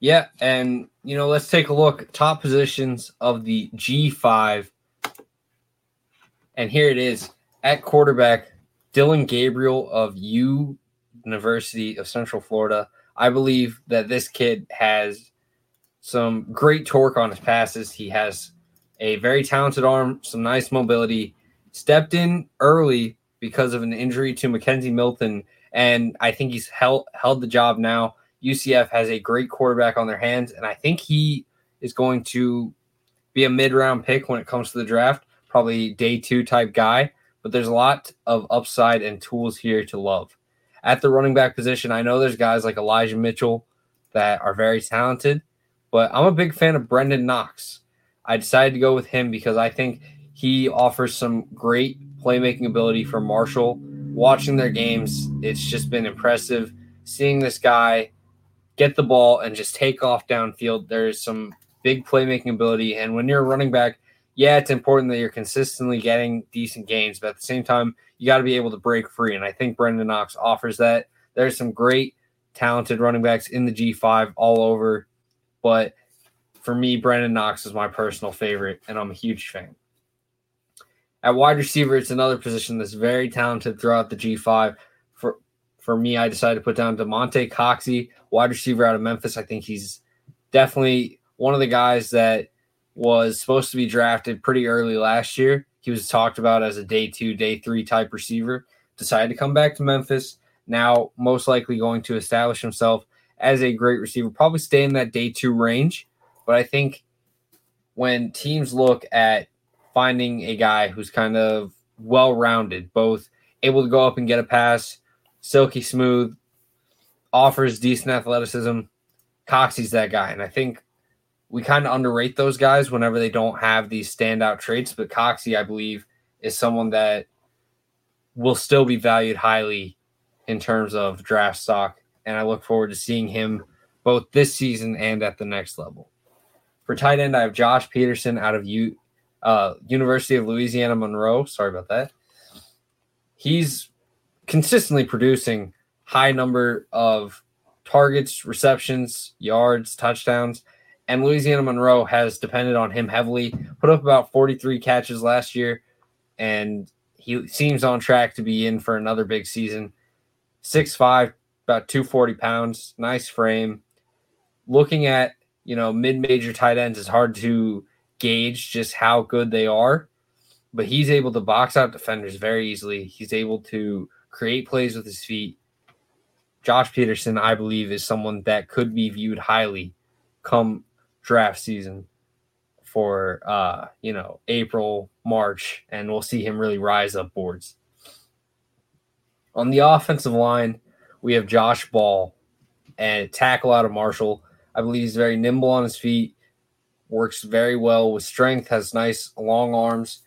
Speaker 2: Yeah, and you know, let's take a look top positions of the G5. And here it is at quarterback, Dillon Gabriel of U University of Central Florida. I believe that this kid has some great torque on his passes. He has a very talented arm, some nice mobility. Stepped in early because of an injury to McKenzie Milton, and I think he's held held the job now. UCF has a great quarterback on their hands, and I think he is going to be a mid round pick when it comes to the draft, probably day two type guy. but there's a lot of upside and tools here to love. At the running back position, I know there's guys like Elijah Mitchell that are very talented, but I'm a big fan of Brenden Knox. I decided to go with him because I think he offers some great playmaking ability for Marshall. Watching their games, it's just been impressive seeing this guy get the ball and just take off downfield. There's some big playmaking ability. And when you're a running back, yeah, it's important that you're consistently getting decent gains, but at the same time, you got to be able to break free. And I think Brenden Knox offers that. There's some great, talented running backs in the G5 all over. But for me, Brenden Knox is my personal favorite, and I'm a huge fan. At wide receiver, it's another position that's very talented throughout the G5. For for me, I decided to put down Damonte Coxie, wide receiver out of Memphis. I think he's definitely one of the guys that was supposed to be drafted pretty early last year. He was talked about as a day two, day three type receiver. Decided to come back to Memphis. Now, most likely going to establish himself as a great receiver, probably stay in that day two range. But I think when teams look at finding a guy who's kind of well rounded, both able to go up and get a pass, silky smooth, offers decent athleticism, Coxie's that guy. And I think we kind of underrate those guys whenever they don't have these standout traits. But Coxie, I believe, is someone that will still be valued highly in terms of draft stock. And I look forward to seeing him both this season and at the next level. For tight end, I have Josh Pederson out of U, uh, University of Louisiana Monroe. Sorry about that. He's consistently producing high number of targets, receptions, yards, touchdowns and Louisiana Monroe has depended on him heavily. Put up about 43 catches last year, and he seems on track to be in for another big season. 6'5, about 240 pounds, nice frame. Looking at, you know, mid major tight ends, it's hard to gauge just how good they are, but he's able to box out defenders very easily. He's able to create plays with his feet. Josh Pederson, I believe, is someone that could be viewed highly come draft season for uh, you know, April, March, and we'll see him really rise up boards. On the offensive line, we have Josh Ball and tackle out of Marshall. I believe he's very nimble on his feet, works very well with strength, has nice long arms.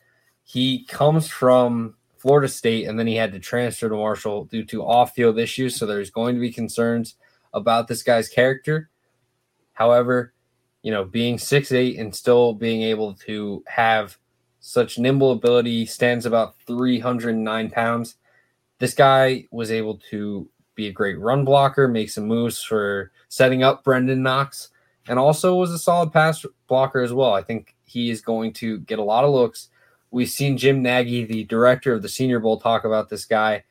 Speaker 2: He comes from Florida State and then he had to transfer to Marshall due to off field issues. So there's going to be concerns about this guy's character. However, you know, being six eight and still being able to have such nimble ability, stands about 309 pounds. This guy was able to be a great run blocker, make some moves for setting up Brenden Knox, and also was a solid pass blocker as well. I think he is going to get a lot of looks. We've seen Jim Nagy, the director of the Senior Bowl, talk about this guy.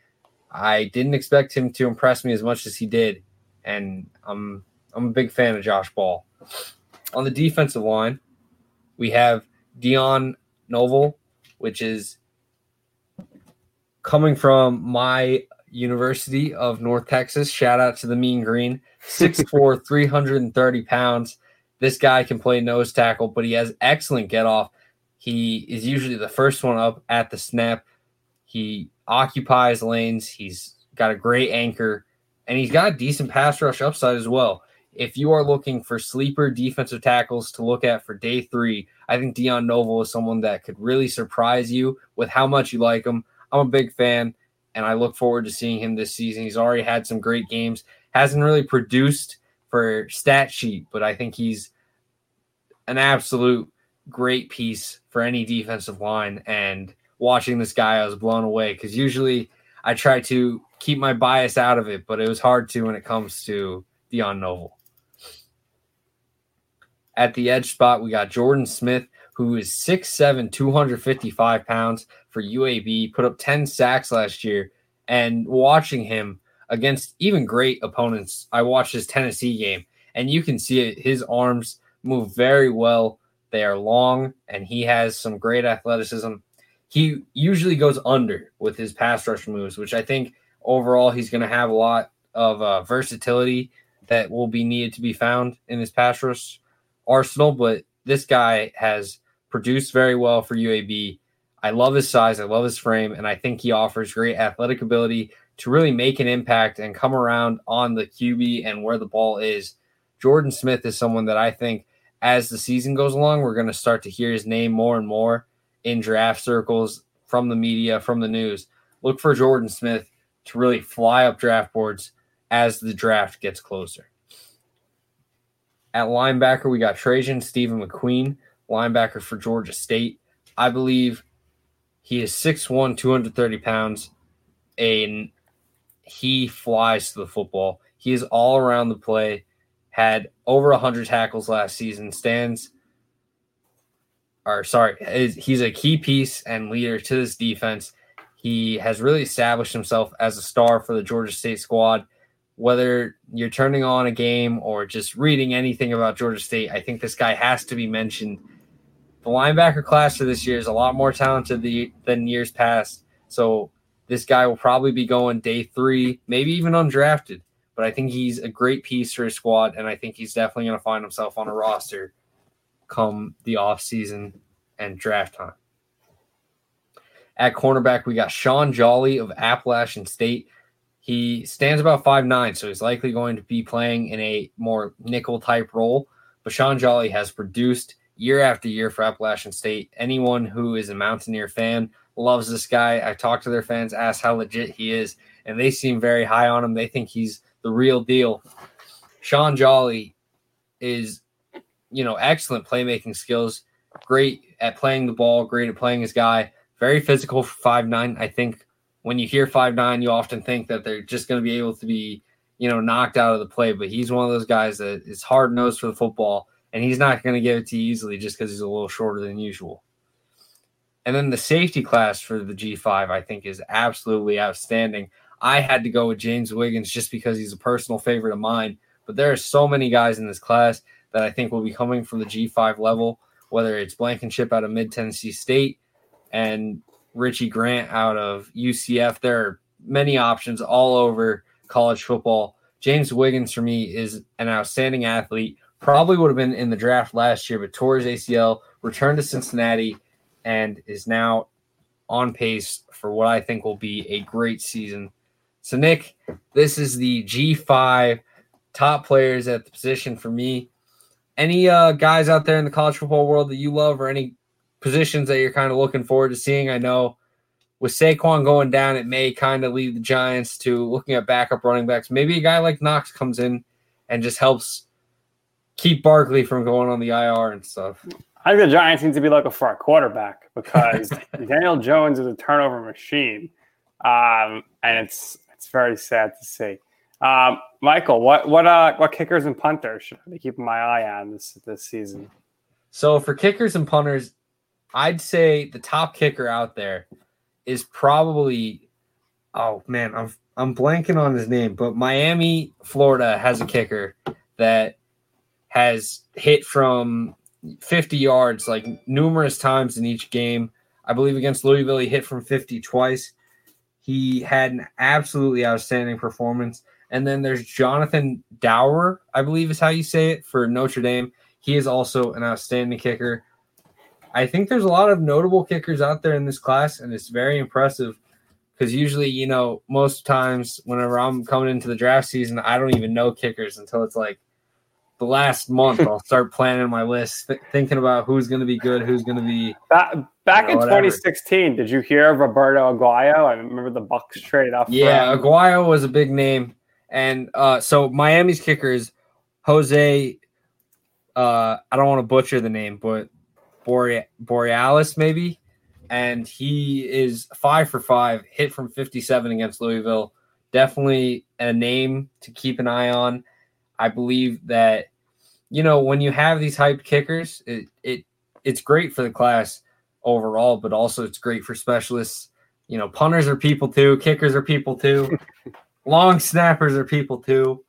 Speaker 2: I didn't expect him to impress me as much as he did, and I'm I'm a big fan of Josh Ball. On the defensive line, we have Dion Novil, which is coming from my University of North Texas. Shout out to the Mean Green. 6'4, 330 pounds. This guy can play nose tackle, but he has excellent get off. He is usually the first one up at the snap. He occupies lanes. He's got a great anchor, and he's got a decent pass rush upside as well if you are looking for sleeper defensive tackles to look at for day three, I think Dion Novil is someone that could really surprise you with how much you like him. I'm a big fan, and I look forward to seeing him this season. He's already had some great games, hasn't really produced for stat sheet, but I think he's an absolute great piece for any defensive line. And watching this guy, I was blown away because usually I try to keep my bias out of it, but it was hard to when it comes to Dion Novil. At the edge spot, we got Jordan Smith, who is 6'7, 255 pounds for UAB, put up 10 sacks last year. And watching him against even great opponents, I watched his Tennessee game, and you can see it. His arms move very well. They are long, and he has some great athleticism. He usually goes under with his pass rush moves, which I think overall he's going to have a lot of uh, versatility that will be needed to be found in his pass rush arsenal, but this guy has produced very well for UAB. I love his size, I love his frame, and I think he offers great athletic ability to really make an impact and come around on the QB and where the ball is. Jordan Smith is someone that I think as the season goes along, we're going to start to hear his name more and more in draft circles from the media, from the news. Look for Jordan Smith to really fly up draft boards as the draft gets closer. At linebacker, we got Trajan Stephen McQueen, linebacker for Georgia State. I believe he is 6'1, 230 pounds, and he flies to the football. He is all around the play, had over 100 tackles last season, stands, or sorry, he's a key piece and leader to this defense. He has really established himself as a star for the Georgia State squad whether you're turning on a game or just reading anything about Georgia State, I think this guy has to be mentioned. The linebacker class for this year is a lot more talented than years past. So this guy will probably be going day three, maybe even undrafted. But I think he's a great piece for his squad, and I think he's definitely going to find himself on a roster come the offseason and draft time. At cornerback, we got Shaun Jolly of Appalachian State. He stands about five nine, so he's likely going to be playing in a more nickel type role. But Shaun Jolly has produced year after year for Appalachian State. Anyone who is a Mountaineer fan loves this guy. I talk to their fans, ask how legit he is, and they seem very high on him. They think he's the real deal. Shaun Jolly is, you know, excellent playmaking skills, great at playing the ball, great at playing his guy, very physical for five nine. I think when you hear five nine, you often think that they're just going to be able to be, you know, knocked out of the play. But he's one of those guys that is hard nosed for the football, and he's not going to give it to you easily just because he's a little shorter than usual. And then the safety class for the G5, I think, is absolutely outstanding. I had to go with James Wiggins just because he's a personal favorite of mine. But there are so many guys in this class that I think will be coming from the G5 level, whether it's Blankenship out of Mid Tennessee State and Richie Grant out of UCF. There are many options all over college football. James Wiggins for me is an outstanding athlete. Probably would have been in the draft last year, but tore his ACL, returned to Cincinnati, and is now on pace for what I think will be a great season. So, Nick, this is the G5 top players at the position for me. Any uh, guys out there in the college football world that you love, or any positions that you're kind of looking forward to seeing? I know with Saquon going down, it may kind of lead the Giants to looking at backup running backs. Maybe a guy like Knox comes in and just helps keep Barkley from going on the IR and stuff.
Speaker 1: I think the Giants need to be looking for a quarterback because Daniel Jones is a turnover machine, um, and it's it's very sad to see. Um, Michael, what what uh what kickers and punters should I be keeping my eye on this this season?
Speaker 2: So for kickers and punters, I'd say the top kicker out there is probably oh man, I'm I'm blanking on his name, but Miami, Florida has a kicker that has hit from 50 yards like numerous times in each game. I believe against Louisville he hit from 50 twice. He had an absolutely outstanding performance. And then there's Jonathan Doerer, I believe is how you say it for Notre Dame. He is also an outstanding kicker. I think there's a lot of notable kickers out there in this class, and it's very impressive because usually, you know, most times whenever I'm coming into the draft season, I don't even know kickers until it's like the last month. I'll start planning my list, th- thinking about who's going to be good, who's going to be.
Speaker 1: Back, back you know, in whatever. 2016, did you hear of Roberto Aguayo? I remember the Bucks trade off.
Speaker 2: Yeah, from... Aguayo was a big name, and uh, so Miami's kicker is Jose. Uh, I don't want to butcher the name, but Bore- Borregales, maybe. And he is five for five, hit from 57 against Louisville. Definitely a name to keep an eye on. I believe that, you know, when you have these hyped kickers, it, it it's great for the class overall, but also it's great for specialists. You know, punters are people too, kickers are people too, long snappers are people too.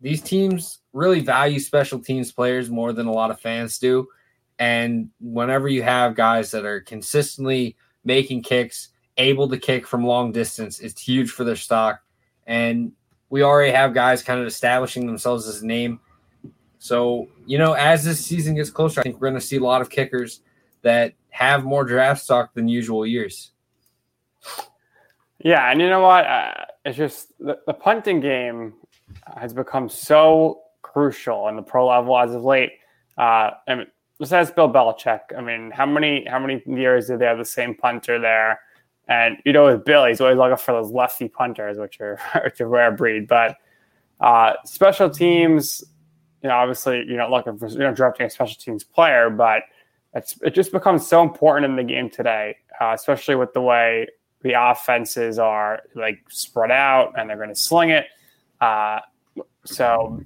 Speaker 2: These teams really value special teams players more than a lot of fans do. And whenever you have guys that are consistently making kicks, able to kick from long distance, it's huge for their stock. And we already have guys kind of establishing themselves as a name. So, you know, as this season gets closer, I think we're going to see a lot of kickers that have more draft stock than usual years.
Speaker 1: Yeah, and you know what? Uh, it's just the, the punting game has become so crucial in the pro level as of late. Uh, and just ask Bill Belichick. I mean, how many how many years did they have the same punter there? And you know, with Bill, he's always looking for those lefty punters, which are which are rare breed. But uh, special teams, you know, obviously you're not looking for you know drafting a special teams player, but it's it just becomes so important in the game today, uh, especially with the way the offenses are like spread out and they're going to sling it. Uh, so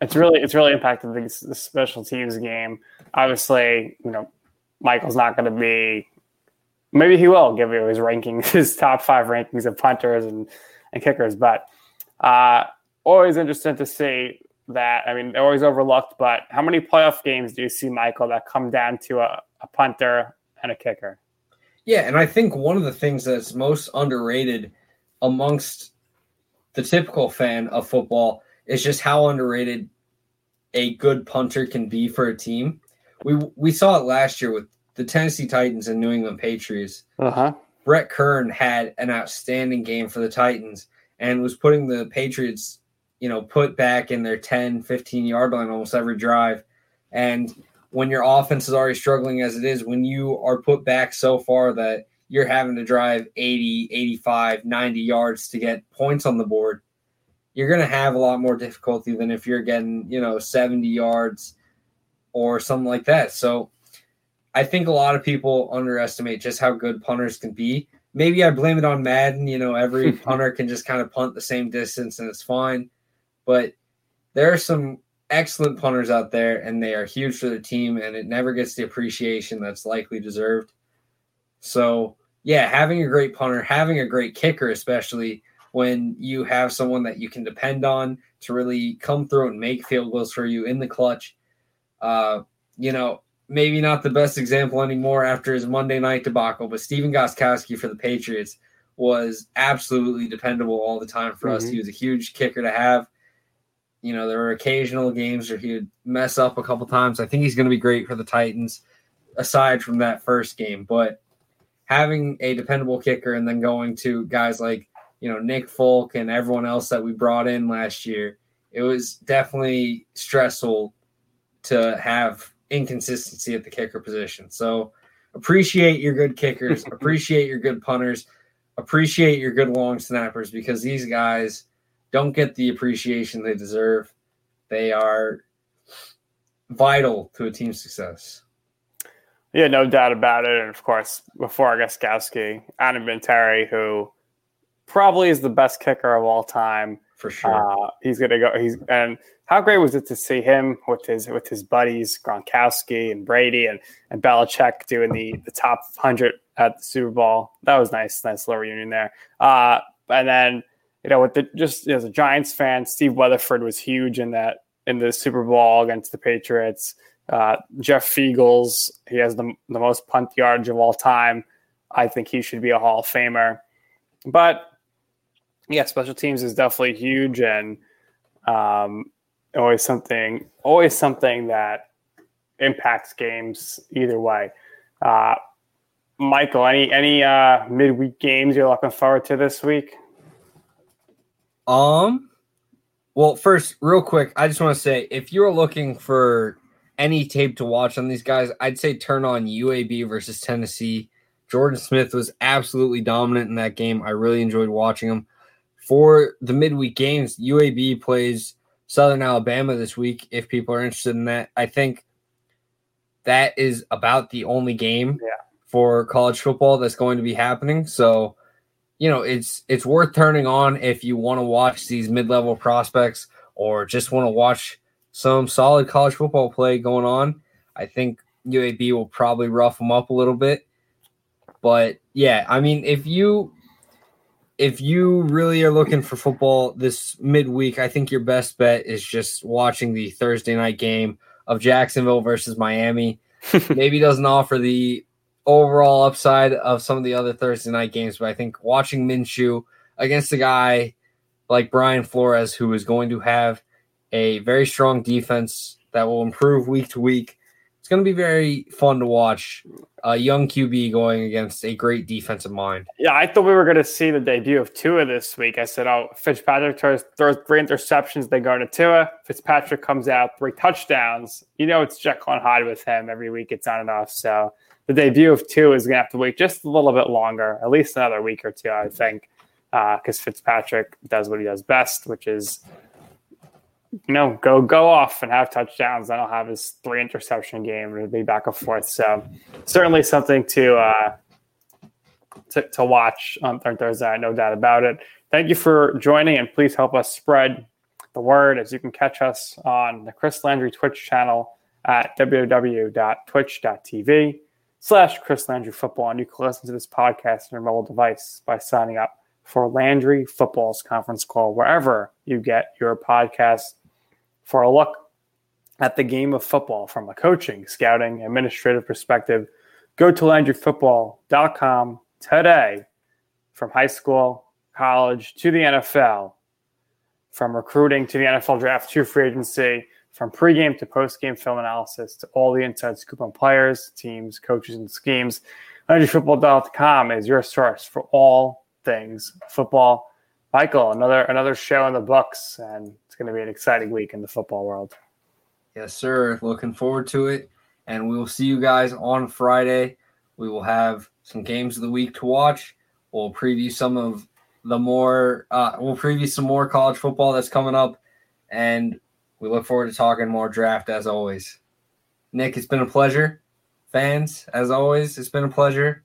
Speaker 1: it's really it's really impacted the, the special teams game. Obviously, you know, Michael's not going to be. Maybe he will give you his rankings, his top five rankings of punters and, and kickers. But uh, always interesting to see that. I mean, they're always overlooked. But how many playoff games do you see, Michael, that come down to a, a punter and a kicker?
Speaker 2: Yeah, and I think one of the things that's most underrated amongst the typical fan of football is just how underrated a good punter can be for a team. We we saw it last year with the Tennessee Titans and New England Patriots.
Speaker 1: Uh-huh.
Speaker 2: Brett Kern had an outstanding game for the Titans and was putting the Patriots, you know, put back in their 10, 15 yard line almost every drive. And when your offense is already struggling as it is, when you are put back so far that you're having to drive 80, 85, 90 yards to get points on the board, you're going to have a lot more difficulty than if you're getting, you know, 70 yards or something like that. So I think a lot of people underestimate just how good punters can be. Maybe I blame it on Madden. You know, every punter can just kind of punt the same distance and it's fine. But there are some excellent punters out there and they are huge for the team and it never gets the appreciation that's likely deserved. So, yeah, having a great punter, having a great kicker, especially when you have someone that you can depend on to really come through and make field goals for you in the clutch. Uh, you know, maybe not the best example anymore after his Monday night debacle, but Stephen Gostkowski for the Patriots was absolutely dependable all the time for mm-hmm. us. He was a huge kicker to have. You know, there were occasional games where he would mess up a couple times. I think he's going to be great for the Titans, aside from that first game. But having a dependable kicker and then going to guys like you know, Nick Folk and everyone else that we brought in last year, it was definitely stressful to have inconsistency at the kicker position. So appreciate your good kickers, appreciate your good punters, appreciate your good long snappers because these guys don't get the appreciation they deserve. They are vital to a team's success.
Speaker 1: Yeah, no doubt about it. And of course, before Gostkowski, Adam Vinatieri, who probably is the best kicker of all time
Speaker 2: for sure.
Speaker 1: Uh, he's gonna go. He's and how great was it to see him with his with his buddies Gronkowski and Brady and and Belichick doing the the top hundred at the Super Bowl. That was nice, nice little reunion there. Uh, and then you know with the just as a Giants fan, Steve Weatherford was huge in that in the Super Bowl against the Patriots. Uh, Jeff Feagles, he has the the most punt yards of all time. I think he should be a Hall of Famer. But yeah, special teams is definitely huge and um, always something, always something that impacts games either way. Uh, Michael, any any uh, midweek games you're looking forward to this week?
Speaker 2: Um, well, first, real quick, I just want to say if you're looking for any tape to watch on these guys, I'd say turn on UAB versus Tennessee. Jordan Smith was absolutely dominant in that game. I really enjoyed watching him for the midweek games, UAB plays Southern Alabama this week. If people are interested in that, I think that is about the only game
Speaker 1: yeah.
Speaker 2: for college football that's going to be happening. So, you know, it's it's worth turning on if you want to watch these mid-level prospects or just want to watch some solid college football play going on. I think UAB will probably rough them up a little bit. But yeah, I mean, if you if you really are looking for football this midweek, I think your best bet is just watching the Thursday night game of Jacksonville versus Miami. Maybe doesn't offer the overall upside of some of the other Thursday night games, but I think watching Minshew against a guy like Brian Flores, who is going to have a very strong defense that will improve week to week, it's going to be very fun to watch a young QB going against a great defensive mind.
Speaker 1: Yeah, I thought we were going to see the debut of Tua this week. I said, oh, Fitzpatrick throws, throws three interceptions. They go to Tua. Fitzpatrick comes out, three touchdowns. You know, it's Jekyll and Hyde with him every week. It's on and off. So the debut of Tua is going to have to wait just a little bit longer, at least another week or two, I think, because uh, Fitzpatrick does what he does best, which is you know, go go off and have touchdowns. Then I'll have his three interception game. It'll be back and forth. So certainly something to uh, to, to watch on Thursday. No doubt about it. Thank you for joining, and please help us spread the word as you can catch us on the Chris Landry Twitch channel at www.twitch.tv slash Chris Landry Football. And you can listen to this podcast on your mobile device by signing up for Landry Football's conference call wherever you get your podcast for a look at the game of football from a coaching, scouting, administrative perspective, go to LandryFootball.com today from high school, college to the NFL, from recruiting to the NFL draft to free agency, from pregame to postgame film analysis to all the inside scoop on players, teams, coaches, and schemes. LandryFootball.com is your source for all things football. Michael, another another show in the books, and it's going to be an exciting week in the football world.
Speaker 2: Yes, sir. Looking forward to it. And we will see you guys on Friday. We will have some games of the week to watch. We'll preview some of the more, uh, we'll preview some more college football that's coming up. And we look forward to talking more draft as always. Nick, it's been a pleasure. Fans, as always, it's been a pleasure.